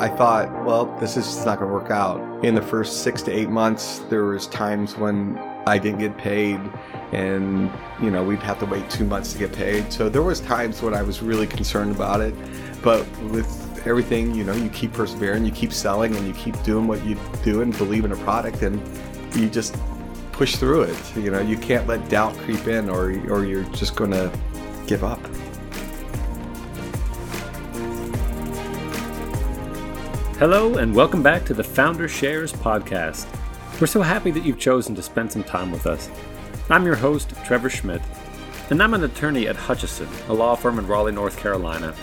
I thought, well, this is just not going to work out. In the first six to eight months, there was times when I didn't get paid and, you know, we'd have to wait two months to get paid. So there was times when I was really concerned about it. But with everything, you know, you keep persevering, you keep selling and you keep doing what you do and believe in a product and you just push through it. You know, you can't let doubt creep in or, or you're just going to give up. Hello, and welcome back to the Founder Shares podcast. We're so happy that you've chosen to spend some time with us. I'm your host, Trevor Schmidt, and I'm an attorney at Hutchison, a law firm in Raleigh, North Carolina.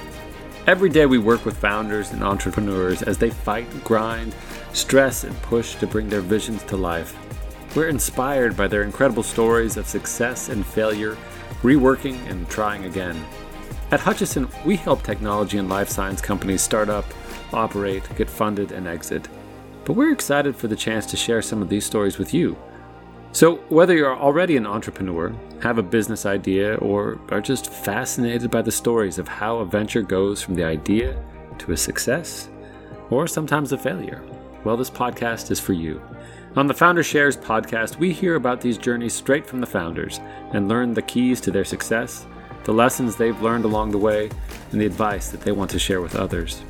Every day we work with founders and entrepreneurs as they fight, grind, stress, and push to bring their visions to life. We're inspired by their incredible stories of success and failure, reworking and trying again. At Hutchison, we help technology and life science companies start up operate, get funded, and exit. But we're excited for the chance to share some of these stories with you. So, whether you're already an entrepreneur, have a business idea, or are just fascinated by the stories of how a venture goes from the idea to a success, or sometimes a failure, well, this podcast is for you. On the Founder Shares podcast, we hear about these journeys straight from the founders and learn the keys to their success, the lessons they've learned along the way, and the advice that they want to share with others.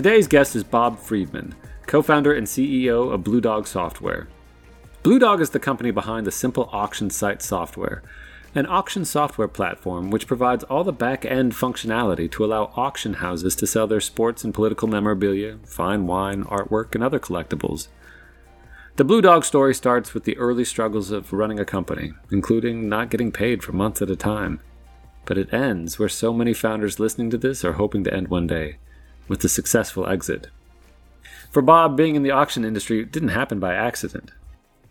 Today's guest is Bob Friedman, co founder and CEO of Blue Dog Software. Blue Dog is the company behind the Simple Auction Site software, an auction software platform which provides all the back end functionality to allow auction houses to sell their sports and political memorabilia, fine wine, artwork, and other collectibles. The Blue Dog story starts with the early struggles of running a company, including not getting paid for months at a time. But it ends where so many founders listening to this are hoping to end one day with a successful exit. For Bob, being in the auction industry didn't happen by accident.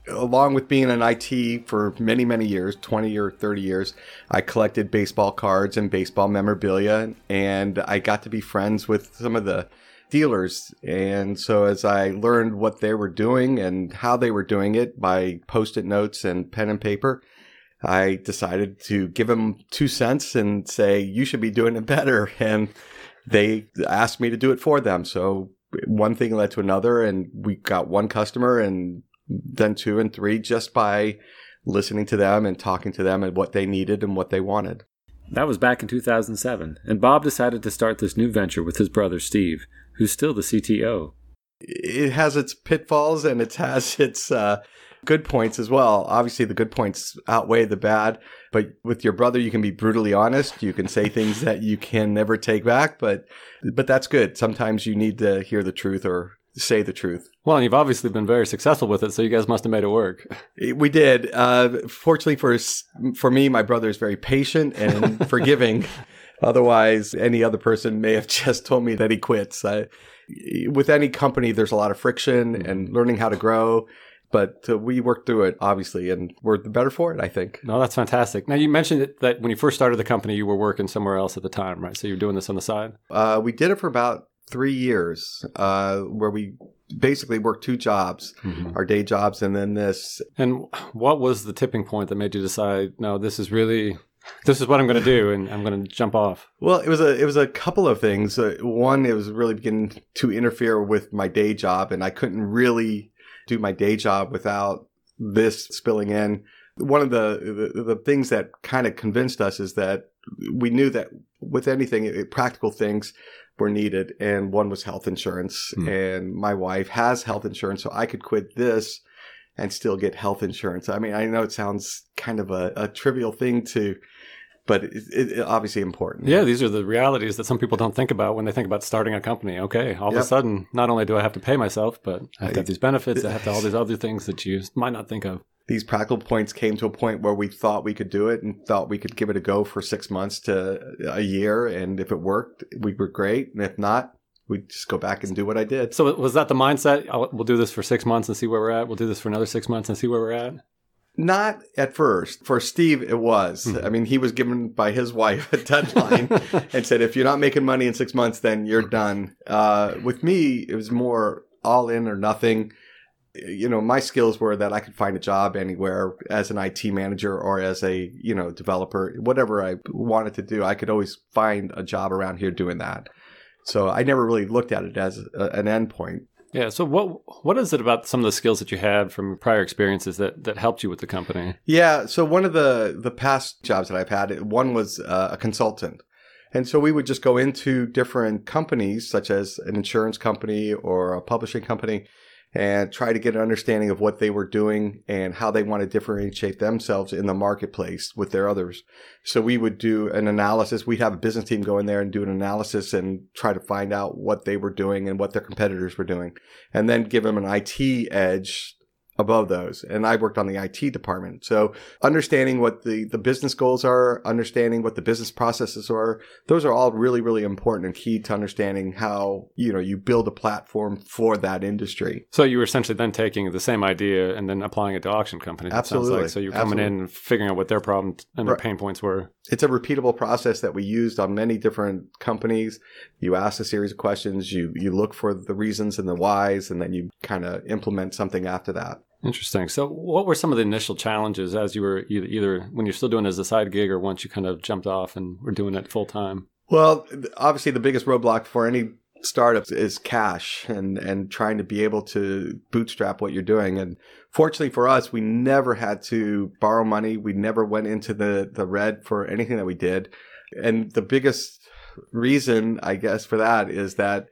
Along with being in IT for many, many years 20 or 30 years I collected baseball cards and baseball memorabilia, and I got to be friends with some of the dealers. And so as I learned what they were doing and how they were doing it by post it notes and pen and paper, I decided to give them two cents and say, you should be doing it better. And they asked me to do it for them. So one thing led to another, and we got one customer and then two and three just by listening to them and talking to them and what they needed and what they wanted. That was back in 2007, and Bob decided to start this new venture with his brother Steve, who's still the CTO. It has its pitfalls and it has its uh, good points as well. Obviously, the good points outweigh the bad. But with your brother, you can be brutally honest. You can say things that you can never take back. But but that's good. Sometimes you need to hear the truth or say the truth. Well, and you've obviously been very successful with it, so you guys must have made it work. We did. Uh, fortunately for for me, my brother is very patient and forgiving. Otherwise, any other person may have just told me that he quits. I, with any company, there's a lot of friction and learning how to grow but uh, we worked through it obviously and we're the better for it i think no that's fantastic now you mentioned that when you first started the company you were working somewhere else at the time right so you're doing this on the side uh, we did it for about three years uh, where we basically worked two jobs mm-hmm. our day jobs and then this and what was the tipping point that made you decide no this is really this is what I'm going to do, and I'm going to jump off. Well, it was a it was a couple of things. Uh, one, it was really beginning to interfere with my day job, and I couldn't really do my day job without this spilling in. One of the, the, the things that kind of convinced us is that we knew that with anything, practical things were needed. And one was health insurance. Mm. And my wife has health insurance, so I could quit this and still get health insurance. I mean, I know it sounds kind of a, a trivial thing to but it's it, obviously important. Yeah, these are the realities that some people don't think about when they think about starting a company. Okay, all yep. of a sudden, not only do I have to pay myself, but I have to have these benefits. I have to all these other things that you might not think of. These practical points came to a point where we thought we could do it and thought we could give it a go for six months to a year, and if it worked, we were great, and if not, we just go back and do what I did. So was that the mindset? we'll do this for six months and see where we're at. We'll do this for another six months and see where we're at. Not at first. For Steve, it was. Mm-hmm. I mean, he was given by his wife a deadline and said, if you're not making money in six months, then you're done. Uh, with me, it was more all in or nothing. you know, my skills were that I could find a job anywhere as an IT manager or as a, you know, developer, whatever I wanted to do. I could always find a job around here doing that. So I never really looked at it as a, an endpoint. Yeah. So what what is it about some of the skills that you had from prior experiences that that helped you with the company? Yeah. So one of the the past jobs that I've had, one was uh, a consultant. And so we would just go into different companies, such as an insurance company or a publishing company, and try to get an understanding of what they were doing and how they want to differentiate themselves in the marketplace with their others. So we would do an analysis. We'd have a business team go in there and do an analysis and try to find out what they were doing and what their competitors were doing, and then give them an IT edge above those. And I worked on the IT department. So understanding what the, the business goals are, understanding what the business processes are, those are all really, really important and key to understanding how, you know, you build a platform for that industry. So you were essentially then taking the same idea and then applying it to auction companies. Absolutely. Like. So you're coming Absolutely. in and figuring out what their problems and their Right. pain points were. It's a repeatable process that we used on many different companies. You ask a series of questions, you, you look for the reasons and the whys, and then you kind of implement something after that. Interesting. So, what were some of the initial challenges as you were either, either when you're still doing it as a side gig or once you kind of jumped off and were doing it full time? Well, obviously, the biggest roadblock for any startup is cash and and trying to be able to bootstrap what you're doing. And fortunately for us, we never had to borrow money. We never went into the the red for anything that we did. And the biggest reason, I guess, for that is that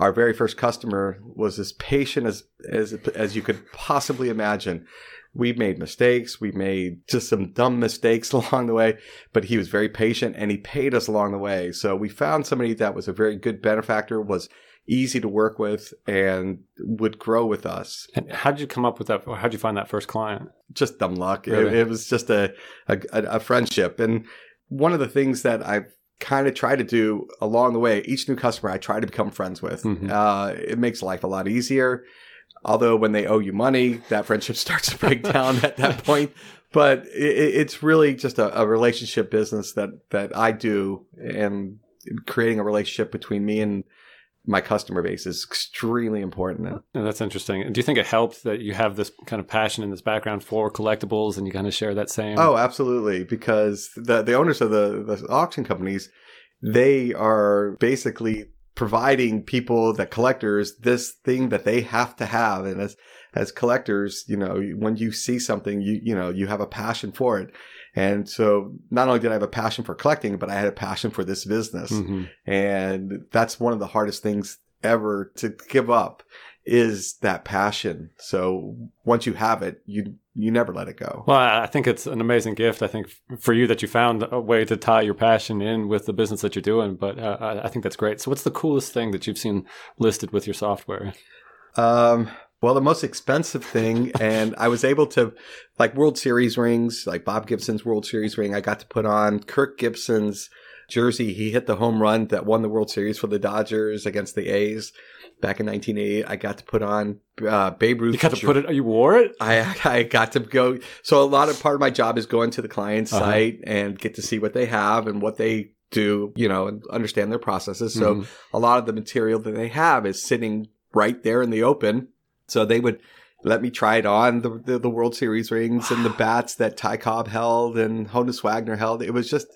our very first customer was as patient as as as you could possibly imagine. We made mistakes. We made just some dumb mistakes along the way, but he was very patient and he paid us along the way. So we found somebody that was a very good benefactor, was easy to work with, and would grow with us. And how did you come up with that? How did you find that first client? Just dumb luck. It- It, was just a, a a friendship. And one of the things that I've kind of try to do along the way, each new customer I try to become friends with. Mhm. Uh, it makes life a lot easier. Although when they owe you money, that friendship starts to break down at that point. But it, it's really just a, a relationship business that that I do, and creating a relationship between me and my customer base is extremely important. And oh, that's interesting. Do you think it helped that you have this kind of passion and this background for collectibles and you kind of share that same? Oh, absolutely. Because the the owners of the, the auction companies, they are basically providing people that collectors this thing that they have to have. And as as collectors, you know, when you see something, you you know, you have a passion for it. And so not only did I have a passion for collecting, but I had a passion for this business. Mhm. And that's one of the hardest things ever to give up is that passion. So once you have it, you you never let it go. Well, I think it's an amazing gift. I think for you that you found a way to tie your passion in with the business that you're doing. But uh, I I think that's great. So, what's the coolest thing that you've seen listed with your software? Um, well, the most expensive thing, and I was able to, like World Series rings, like Bob Gibson's World Series ring, I got to put on Kirk Gibson's jersey. He hit the home run that won the World Series for the Dodgers against the A's back in 1988. I got to put on uh, Babe Ruth. You got to put it. You wore it. I I got to go. So a lot of part of my job is going to the client's Uh-huh. site and get to see what they have and what they do, you know, and understand their processes. So Mhm. a lot of the material that they have is sitting right there in the open. So they would let me try it on the the, the World Series rings and the bats that Ty Cobb held and Honus Wagner held. It was just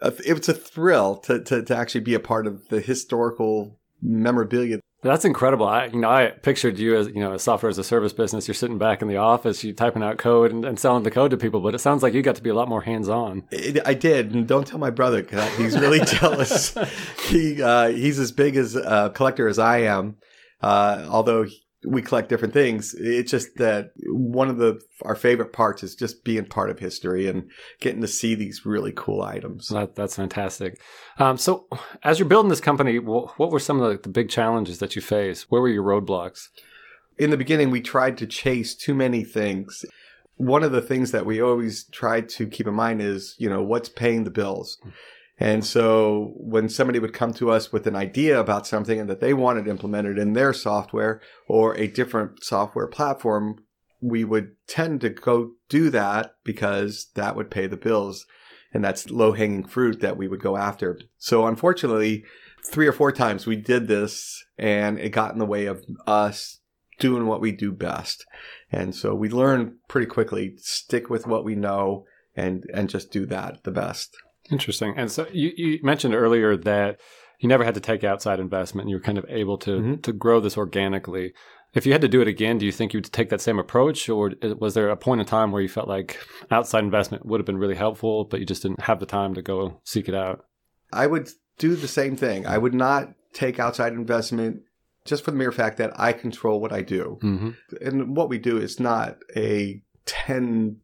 a, it was a thrill to, to to actually be a part of the historical memorabilia That's incredible. I, you know, I pictured you as, you know, a software as a service business. You're sitting back in the office, you typing out code and, and selling the code to people. But it sounds like you got to be a lot more hands on. I did, and don't tell my brother 'cause he's really jealous. He uh, he's as big as a collector as I am, uh, although we collect different things. It's just that one of the our favorite parts is just being part of history and getting to see these really cool items. That, that's fantastic. Um, so, as you're building this company, what were some of the, the big challenges that you faced? Where were your roadblocks? in the beginning, we tried to chase too many things. One of the things that we always tried to keep in mind is, you know, what's paying the bills. And so when somebody would come to us with an idea about something and that they wanted implemented in their software or a different software platform, we would tend to go do that because that would pay the bills. And that's low hanging fruit that we would go after. So unfortunately, three or four times we did this and it got in the way of us doing what we do best. And so we learn pretty quickly, stick with what we know and, and just do that the best. Interesting. And so you, you mentioned earlier that you never had to take outside investment. You were kind of able to, mm-hmm. to grow this organically. If you had to do it again, do you think you'd take that same approach, or was there a point in time where you felt like outside investment would have been really helpful, but you just didn't have the time to go seek it out? I would do the same thing. I would not take outside investment just for the mere fact that I control what I do. Mm-hmm. And what we do is not a 10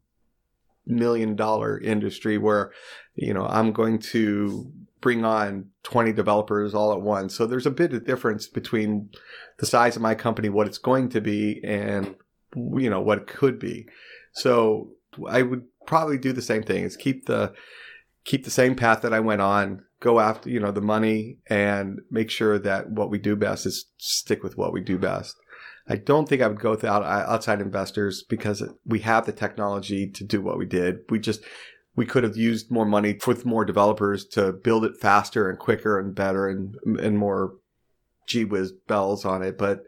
million dollar industry where, you know, I'm going to bring on 20 developers all at once. So there's a bit of difference between the size of my company, what it's going to be, and you know what it could be. So I would probably do the same thing: is keep the keep the same path that I went on, go after you know the money, and make sure that what we do best is stick with what we do best. I don't think I would go without outside investors because we have the technology to do what we did. We just we could have used more money with more developers to build it faster and quicker and better and and more gee whiz bells on it. But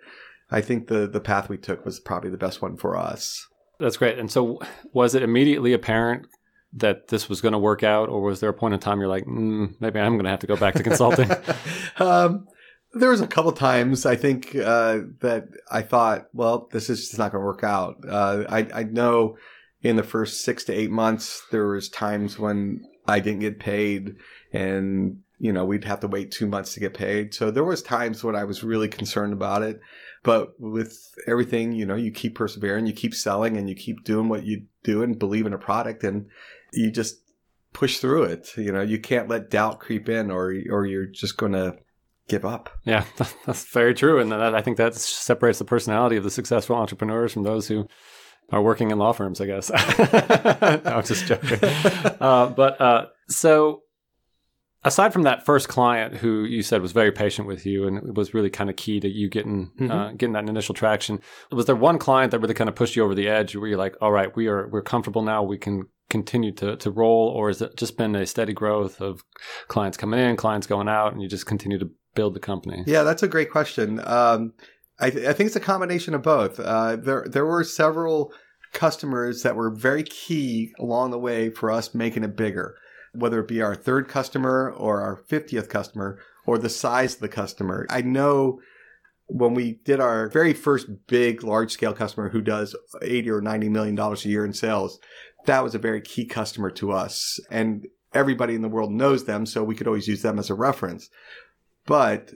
I think the the path we took was probably the best one for us. That's great. And so, was it immediately apparent that this was going to work out, or was there a point in time you're like, mm, maybe I'm going to have to go back to consulting? um, there was a couple times I think uh, that I thought, well, this is just not going to work out. Uh, I, I know in the first six to eight months, there was times when I didn't get paid and, you know, we'd have to wait two months to get paid. So there was times when I was really concerned about it. But with everything, you know, you keep persevering, you keep selling and you keep doing what you do and believe in a product and you just push through it. You know, you can't let doubt creep in or, or you're just going to give up. Yeah, that's very true. And that, I think that separates the personality of the successful entrepreneurs from those who are working in law firms, I guess. no, I'm just joking. Uh, but uh, so, aside from that first client who you said was very patient with you and was really kind of key to you getting uh, mm-hmm. uh, getting that initial traction, was there one client that really kind of pushed you over the edge where you're like, all right, we are we're comfortable now, we can continue to to roll, or has it just been a steady growth of clients coming in, clients going out, and you just continue to build the company? Yeah, that's a great question. Um, I, th- I, think it's a combination of both. Uh, there there were several customers that were very key along the way for us making it bigger, whether it be our third customer or our 50th customer or the size of the customer. I know when we did our very first big large scale customer who does 80 or 90 million dollars a year in sales, that was a very key customer to us. And everybody in the world knows them, so we could always use them as a reference. But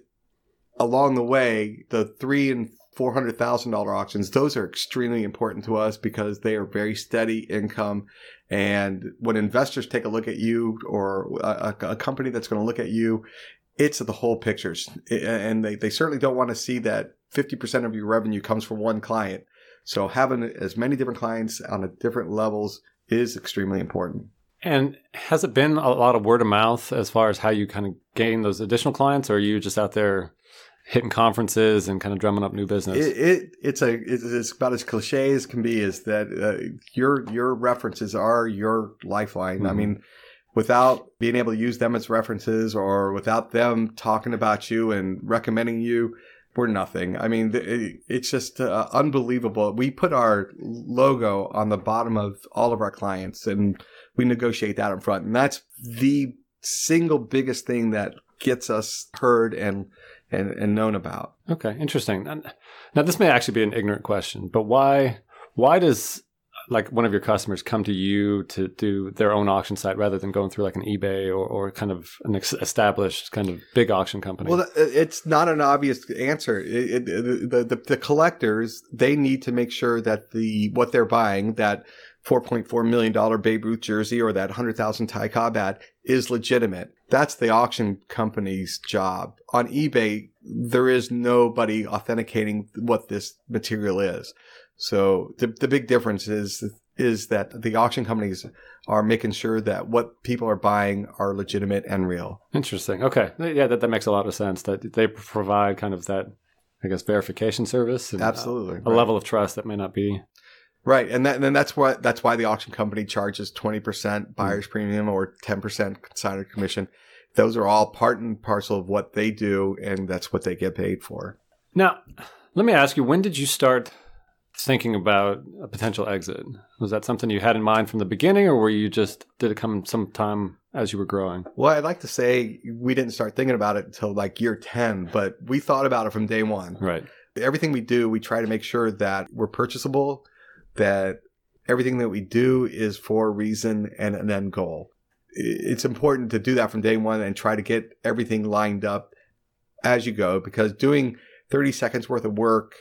along the way, the three and four hundred thousand dollar auctions, those are extremely important to us because they are very steady income. And when investors take a look at you or a, a company that's going to look at you, it's the whole pictures. And they, they certainly don't want to see that 50% of your revenue comes from one client. So having as many different clients on a different levels is extremely important. And has it been a lot of word of mouth as far as how you kind of gain those additional clients, or are you just out there hitting conferences and kind of drumming up new business? It, it it's a it's about as cliche as can be. Is that uh, your your references are your lifeline? Mm-hmm. I mean, without being able to use them as references or without them talking about you and recommending you, we're nothing. I mean, it, it's just uh, unbelievable. We put our logo on the bottom of all of our clients and we negotiate that in front. And that's the single biggest thing that gets us heard and and, and known about. Okay, interesting. Now, this may actually be an ignorant question, but why why does like one of your customers come to you to do their own auction site rather than going through like an eBay or, or kind of an established kind of big auction company? Well, it's not an obvious answer. It, it, the, the, the collectors they need to make sure that the what they're buying that $4.4 million Babe Ruth jersey or that 100,000 Ty Cobb ad is legitimate. That's the auction company's job. On eBay, there is nobody authenticating what this material is. So the, the big difference is, is that the auction companies are making sure that what people are buying are legitimate and real. Interesting. Okay. Yeah, that, that makes a lot of sense that they provide kind of that, I guess, verification service. And, Absolutely. Uh, a right. level of trust that may not be Right, and, that, and then that's what that's why the auction company charges twenty percent buyer's mm. premium or ten percent consignor commission. Those are all part and parcel of what they do, and that's what they get paid for. Now, Let me ask you, when did you start thinking about a potential exit? Was that something you had in mind from the beginning, or were you just did it come sometime as you were growing? Well, I'd like to say we didn't start thinking about it until like year 10, but we thought about it from day one. Right. Everything we do, we try to make sure that we're purchasable, that everything that we do is for a reason and an end goal. It's important to do that from day one and try to get everything lined up as you go because doing 30 seconds worth of work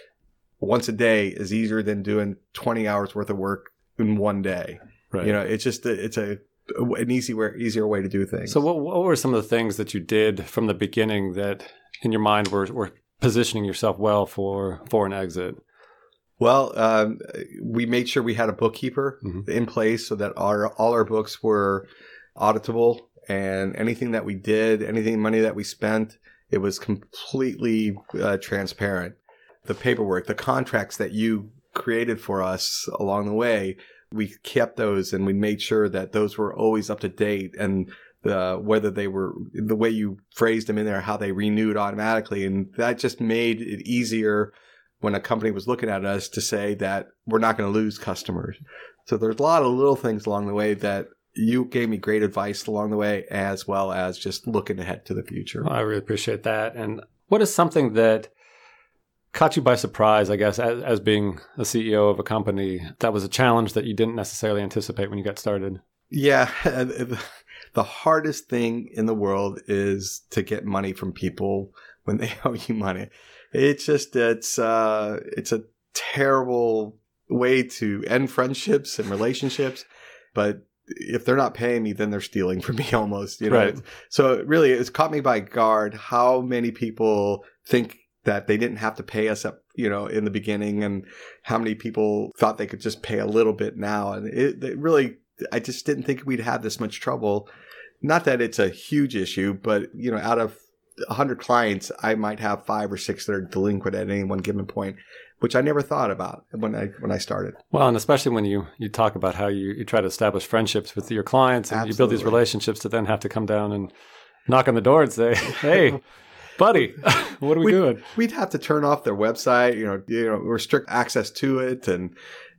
once a day is easier than doing 20 hours worth of work in one day. Right. You know, it's just, a, it's a, an easy way, easier way to do things. So, what, what were some of the things that you did from the beginning that, in your mind, were, were positioning yourself well for for an exit? Well, um, we made sure we had a bookkeeper Mhm. in place so that our all our books were auditable, and anything that we did, anything money that we spent, it was completely uh, transparent. The paperwork, the contracts that you created for us along the way, we kept those, and we made sure that those were always up to date and. Uh, whether they were the way you phrased them in there, how they renewed automatically, and that just made it easier when a company was looking at us to say that we're not going to lose customers. So there's a lot of little things along the way that you gave me great advice along the way, as well as just looking ahead to the future. I really appreciate that. And what is something that caught you by surprise, I guess, as, as being a CEO of a company that was a challenge that you didn't necessarily anticipate when you got started? Yeah. The hardest thing in the world is to get money from people when they owe you money. It's just, it's, uh, it's a terrible way to end friendships and relationships. But if they're not paying me, then they're stealing from me almost, you know? Right. So really, it's caught me by guard how many people think that they didn't have to pay us up, you know, in the beginning and how many people thought they could just pay a little bit now. And it, it really, I just didn't think we'd have this much trouble. Not that it's a huge issue, but, you know, out of 100 clients, I might have five or six that are delinquent at any one given point, which I never thought about when I, when I started. Well, and especially when you, you talk about how you, you try to establish friendships with your clients and you build these relationships to then have to come down and knock on the door and say, hey, buddy, what are we We'd- doing? We'd have to turn off their website, you know, you know, restrict access to it, and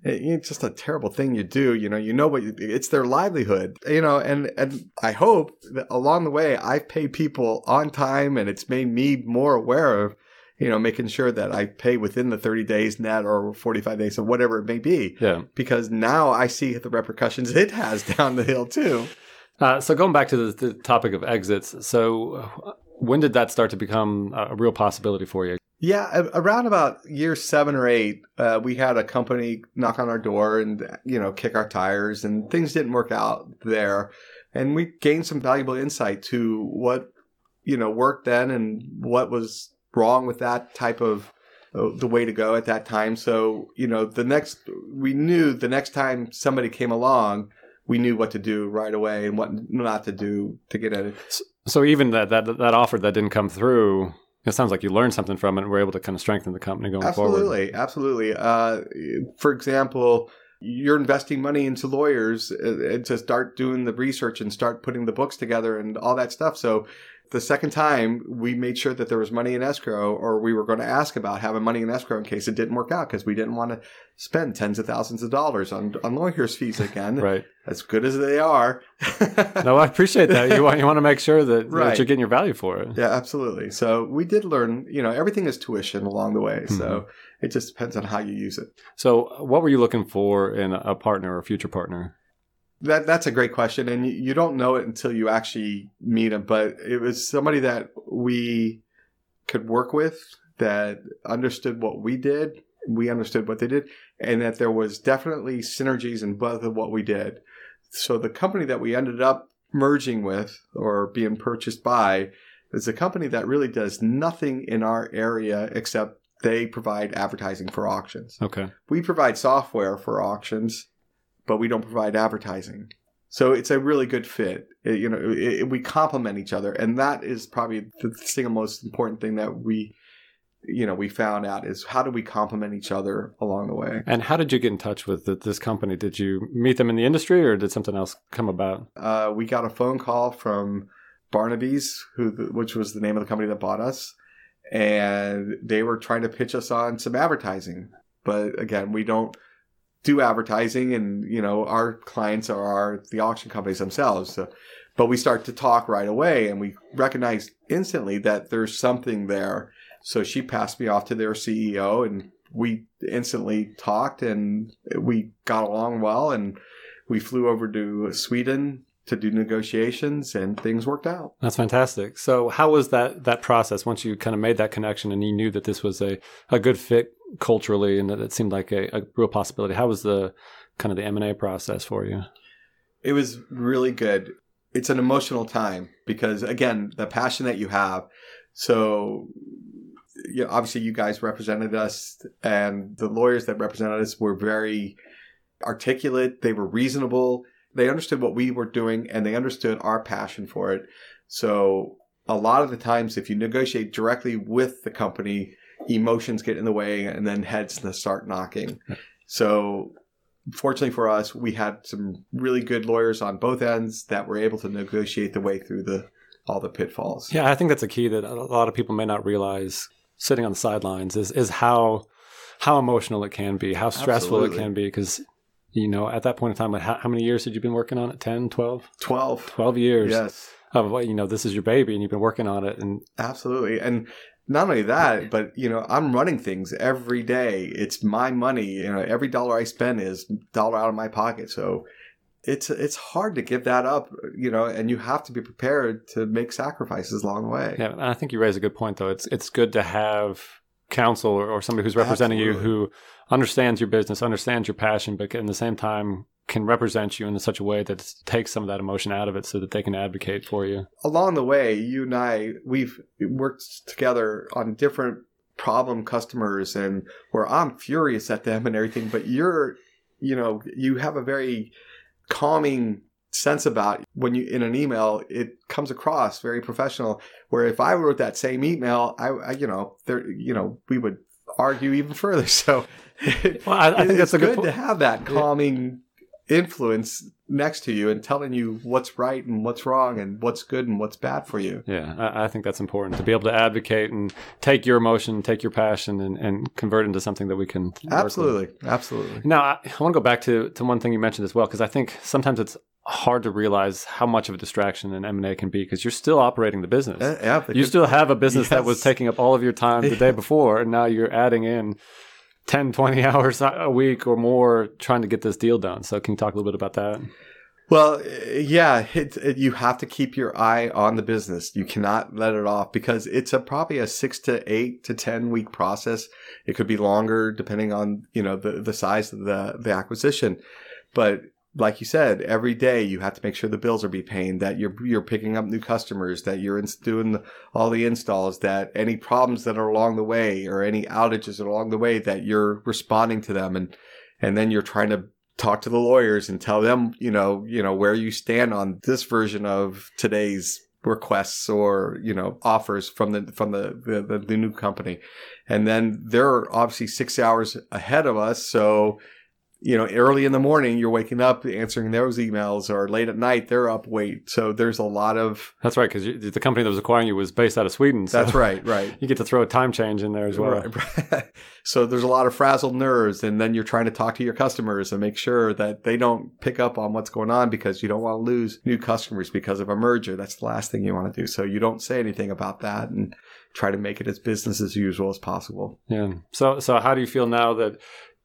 it's just a terrible thing you do. You know, you know what? You, it's their livelihood, you know, and and I hope that along the way I've paid people on time, and it's made me more aware of, you know, making sure that I pay within the thirty days net or forty five days or whatever it may be, Yeah. because now I see the repercussions it has down the hill too. Uh, so going back to the, the topic of exits, so when did that start to become a real possibility for you? Yeah, around about year seven or eight, uh, we had a company knock on our door and you know kick our tires, and things didn't work out there, and we gained some valuable insight to what you know worked then and what was wrong with that type of uh, the way to go at that time. So you know the next we knew the next time somebody came along, we knew what to do right away and what not to do to get at it. So even that that that offer that didn't come through, it sounds like you learned something from it and were able to kind of strengthen the company going forward. absolutely absolutely uh, for example you're investing money into lawyers uh, to start doing the research and start putting the books together and all that stuff so the second time we made sure that there was money in escrow or we were going to ask about having money in escrow in case it didn't work out because we didn't want to spend tens of thousands of dollars on, on lawyers fees again Right. as good as they are No, I appreciate that. You want you want to make sure that, that you're getting your value for it. Yeah, absolutely. So we did learn, you know, everything is tuition along the way. So Mhm. it just depends on how you use it. So what were you looking for in a a partner or a future partner? That that's a great question, and you, you don't know it until you actually meet them. But it was somebody that we could work with, that understood what we did, we understood what they did, and that there was definitely synergies in both of what we did. So the company that we ended up merging with or being purchased by is a company that really does nothing in our area except they provide advertising for auctions Okay. we provide software for auctions, but we don't provide advertising. So it's a really good fit. It- you know, it, it- we complement each other, and that is probably the single most important thing that we, you know, we found out is how do we complement each other along the way. And how did you get in touch with th- this company? Did you meet them in the industry, or did something else come about? Uh, we got a phone call from Barnebys, who which was the name of the company that bought us, and they were trying to pitch us on some advertising. But again, we don't do advertising, and you know our clients are our, the auction companies themselves. So, but we start to talk right away, and we recognize instantly that there's something there. So she passed me off to their CEO, and we instantly talked, and we got along well, and we flew over to Sweden to do negotiations and things worked out. That's fantastic. So how was that that process once you kind of made that connection and you knew that this was a, a good fit culturally and that it seemed like a, a real possibility? How was the kind of the M&A process for you? It was really good. It's an emotional time because again, the passion that you have. So you know, obviously you guys represented us and the lawyers that represented us were very articulate, they were reasonable they understood what we were doing and they understood our passion for it. So a lot of the times, if you negotiate directly with the company, emotions get in the way and then heads start knocking. So fortunately for us, we had some really good lawyers on both ends that were able to negotiate the way through the all the pitfalls. Yeah, I think that's a key that a lot of people may not realize sitting on the sidelines is is how how emotional it can be, how stressful Absolutely. it can be because you know, at that point in time, how, how many years had you been working on it? 10, 12? 12. 12 years. Yes. Of, you know, this is your baby and you've been working on it. And Absolutely. And not only that, but, you know, I'm running things every day. It's my money. You know, every dollar I spend is dollar out of my pocket. So it's, it's hard to give that up, you know, and you have to be prepared to make sacrifices along the way. Yeah. And I think you raise a good point though. It's, it's good to have counsel or, or somebody who's representing Absolutely. you who understands your business, understands your passion, but in the same time can represent you in such a way that takes some of that emotion out of it so that they can advocate for you. Along the way, you and I, we've worked together on different problem customers and where I'm furious at them and everything, but you're, you know, you have a very calming sense about when you in an email it comes across very professional. Where if i wrote that same email i, I you know there you know we would argue even further. So well, I, I think it's that's good to have that calming influence next to you and telling you what's right and what's wrong and what's good and what's bad for you. Yeah, I, I, think that's important to be able to advocate and take your emotion, take your passion, and, and convert into something that we can. Absolutely, absolutely. Now, I, I want to go back to to one thing you mentioned as well because I think sometimes it's hard to realize how much of a distraction an M&A can be because you're still operating the business. Uh, yeah, you still have a business yes. that was taking up all of your time the day before and now you're adding in 10, 20 hours a week or more trying to get this deal done. So, can you talk a little bit about that? Well, yeah, it, it, you have to keep your eye on the business. You cannot let it off because it's a probably a six to eight to ten week process. It could be longer depending on you know the the size of the the acquisition, but like you said, every day you have to make sure the bills are being paid, that you're you're picking up new customers, that you're in, doing all the installs, that any problems that are along the way or any outages along the way, that you're responding to them, and and then you're trying to talk to the lawyers and tell them, you know, you know where you stand on this version of today's requests or you know offers from the from the, the the, new company. And then they're obviously six hours ahead of us. So you know, early in the morning, you're waking up answering those emails, or late at night, they're up wait. So there's a lot of. That's right, because the company that was acquiring you was based out of Sweden. So that's right, right. You get to throw a time change in there as well. Right, so there's a lot of frazzled nerves, and then you're trying to talk to your customers and make sure that they don't pick up on what's going on because you don't want to lose new customers because of a merger. That's the last thing you want to do. So you don't say anything about that and try to make it as business as usual as possible. Yeah. So so how do you feel now that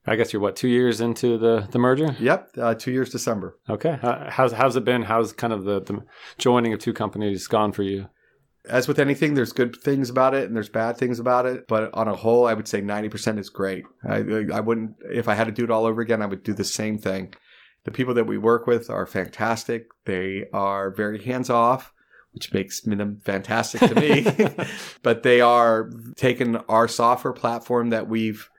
I guess you're what two years into the the merger. Yep, uh, two years December. Okay, uh, how's how's it been? How's kind of the, the joining of two companies gone for you? As with anything, there's good things about it and there's bad things about it. But on a whole, I would say 90% is great. I, I wouldn't, if I had to do it all over again, I would do the same thing. The people that we work with are fantastic. They are very hands off, which makes them fantastic to me. but they are taking our software platform that we've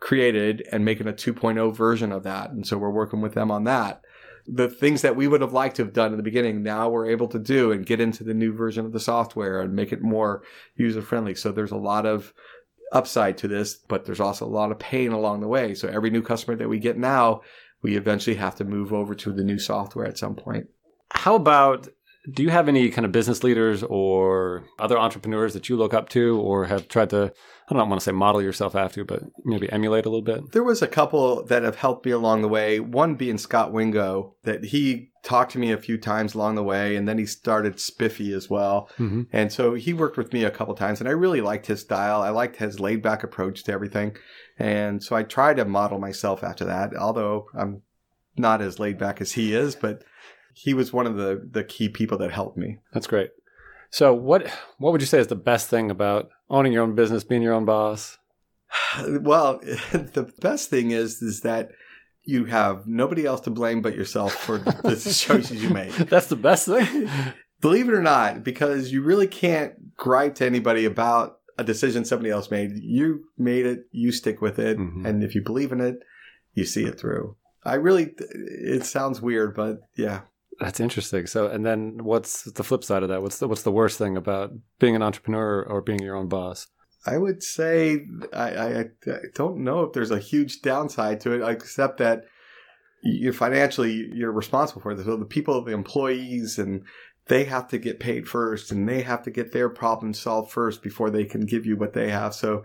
created and making a 2.0 version of that. And so we're working with them on that. The things that we would have liked to have done in the beginning, now we're able to do and get into the new version of the software and make it more user friendly. So there's a lot of upside to this, but there's also a lot of pain along the way. So every new customer that we get now, we eventually have to move over to the new software at some point. How about do you have any kind of business leaders or other entrepreneurs that you look up to or have tried to I don't want to say model yourself after, but maybe emulate a little bit? There was a couple that have helped me along the way. One being Scott Wingo, that he talked to me a few times along the way, and then he started Spiffy as well. Mm-hmm. And so he worked with me a couple times, and I really liked his style. I liked his laid back approach to everything. And so I tried to model myself after that, although I'm not as laid back as he is, but he was one of the, the key people that helped me. That's great. So what what would you say is the best thing about owning your own business, being your own boss? Well, the best thing is is that you have nobody else to blame but yourself for the choices you make. That's the best thing. Believe it or not, because you really can't gripe to anybody about a decision somebody else made. You made it, you stick with it, mm-hmm. and if you believe in it, you see it through. I really it sounds weird, but yeah. That's interesting. So, and then what's the flip side of that? What's the, what's the worst thing about being an entrepreneur or being your own boss? I would say I, I, I don't know if there's a huge downside to it, except that you're financially you're responsible for. So the people, the employees, and they have to get paid first, and they have to get their problems solved first before they can give you what they have. So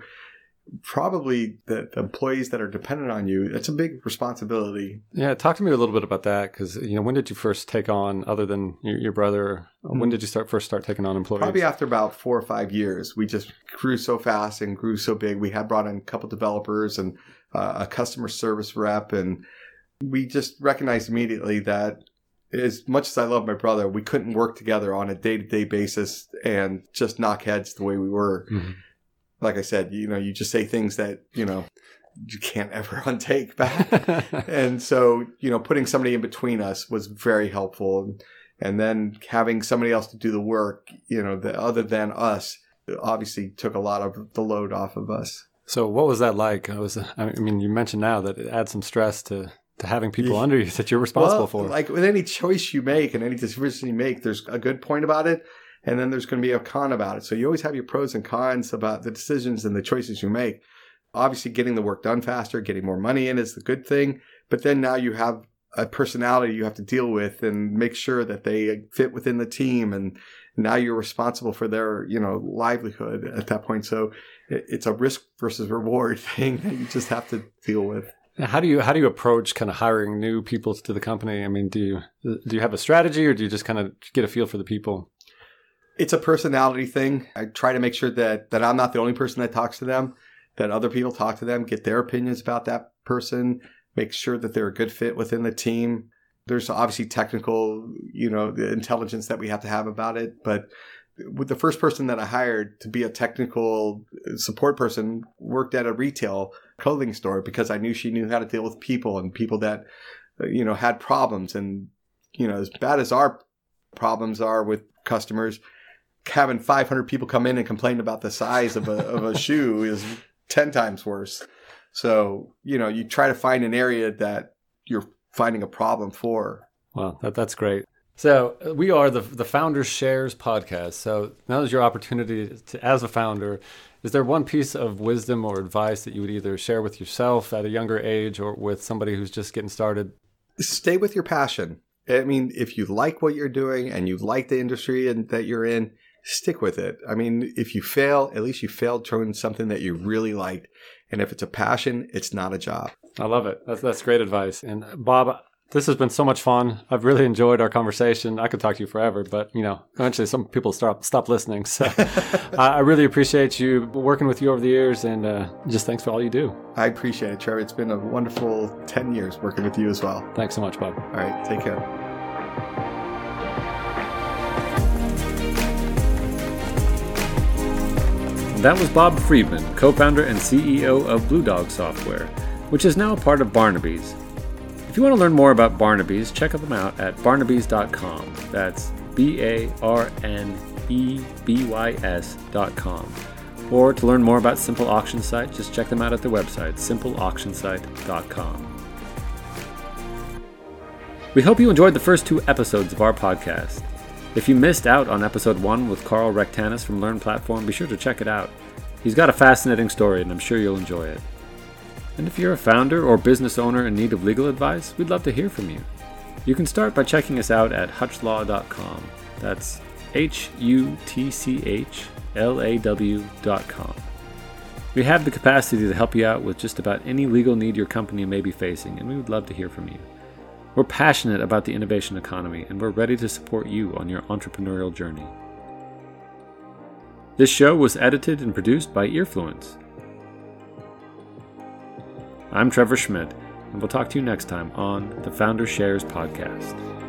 probably the, the, employees that are dependent on you it's a big responsibility yeah talk to me a little bit about that because you know when did you first take on other than your, your brother mm-hmm. when did you start first start taking on employees probably after about four or five years we just grew so fast and grew so big we had brought in a couple developers and uh, a customer service rep and we just recognized immediately that as much as I love my brother, we couldn't work together on a day to day basis and just knock heads the way we were. Mm-hmm like I said, you know, you just say things that, you know, you can't ever untake back. and so, you know, putting somebody in between us was very helpful. And then having somebody else to do the work, you know, the, other than us, obviously took a lot of the load off of us. So, what was that like? I was, I mean, you mentioned now that it adds some stress to to having people yeah. under you that you're responsible well, for. Like with any choice you make and any decision you make, there's a good point about it, and then there's going to be a con about it. So you always have your pros and cons about the decisions and the choices you make. Obviously, getting the work done faster, getting more money in is the good thing. But then now you have a personality you have to deal with and make sure that they fit within the team. And now you're responsible for their, you know, livelihood at that point. So it's a risk versus reward thing that you just have to deal with. How do you how do you approach kind of hiring new people to the company? I mean, do you do you have a strategy, or do you just kind of get a feel for the people? It's a personality thing. I try to make sure that that I'm not the only person that talks to them, that other people talk to them, get their opinions about that person, make sure that they're a good fit within the team. There's obviously technical, you know, the intelligence that we have to have about it, but with the first person that I hired to be a technical support person worked at a retail clothing store because I knew she knew how to deal with people and people that you know had problems and you know as bad as our problems are with customers having 500 people come in and complain about the size of a, of a shoe is 10 times worse. So, you know, you try to find an area that you're finding a problem for. Well, that, that's great. So uh, we are the the Founders Shares podcast. So now is your opportunity to, as a founder. Is there one piece of wisdom or advice that you would either share with yourself at a younger age or with somebody who's just getting started? Stay with your passion. I mean, if you like what you're doing and you like the industry and that you're in, stick with it. I mean, if you fail, at least you failed toward something that you really liked. And if it's a passion, it's not a job. I love it. That's that's great advice. And Bob, this has been so much fun. I've really enjoyed our conversation. I could talk to you forever, but you know, eventually some people stop stop listening. So I really appreciate you working with you over the years, and uh, just thanks for all you do. I appreciate it, Trevor. It's been a wonderful ten years working with you as well. Thanks so much, Bob. All right, take care. That was Bob Friedman, co founder and CEO of Blue Dog Software, which is now a part of Barnebys. If you want to learn more about Barnebys, check them out at barnebys.com. That's B A R N E B Y S.com. Or to learn more about Simple Auction Site, just check them out at their website, simpleauctionsite.com. We hope you enjoyed the first two episodes of our podcast. If you missed out on episode 1 with Karl Rectanus from LearnPlatform, be sure to check it out. He's got a fascinating story, and I'm sure you'll enjoy it. And if you're a founder or business owner in need of legal advice, we'd love to hear from you. You can start by checking us out at hutchlaw.com. That's H U T C H L A W dot com. We have the capacity to help you out with just about any legal need your company may be facing, and we would love to hear from you. We're passionate about the innovation economy, and we're ready to support you on your entrepreneurial journey. This show was edited and produced by Earfluence. I'm Trevor Schmidt, and we'll talk to you next time on the Founder Shares Podcast.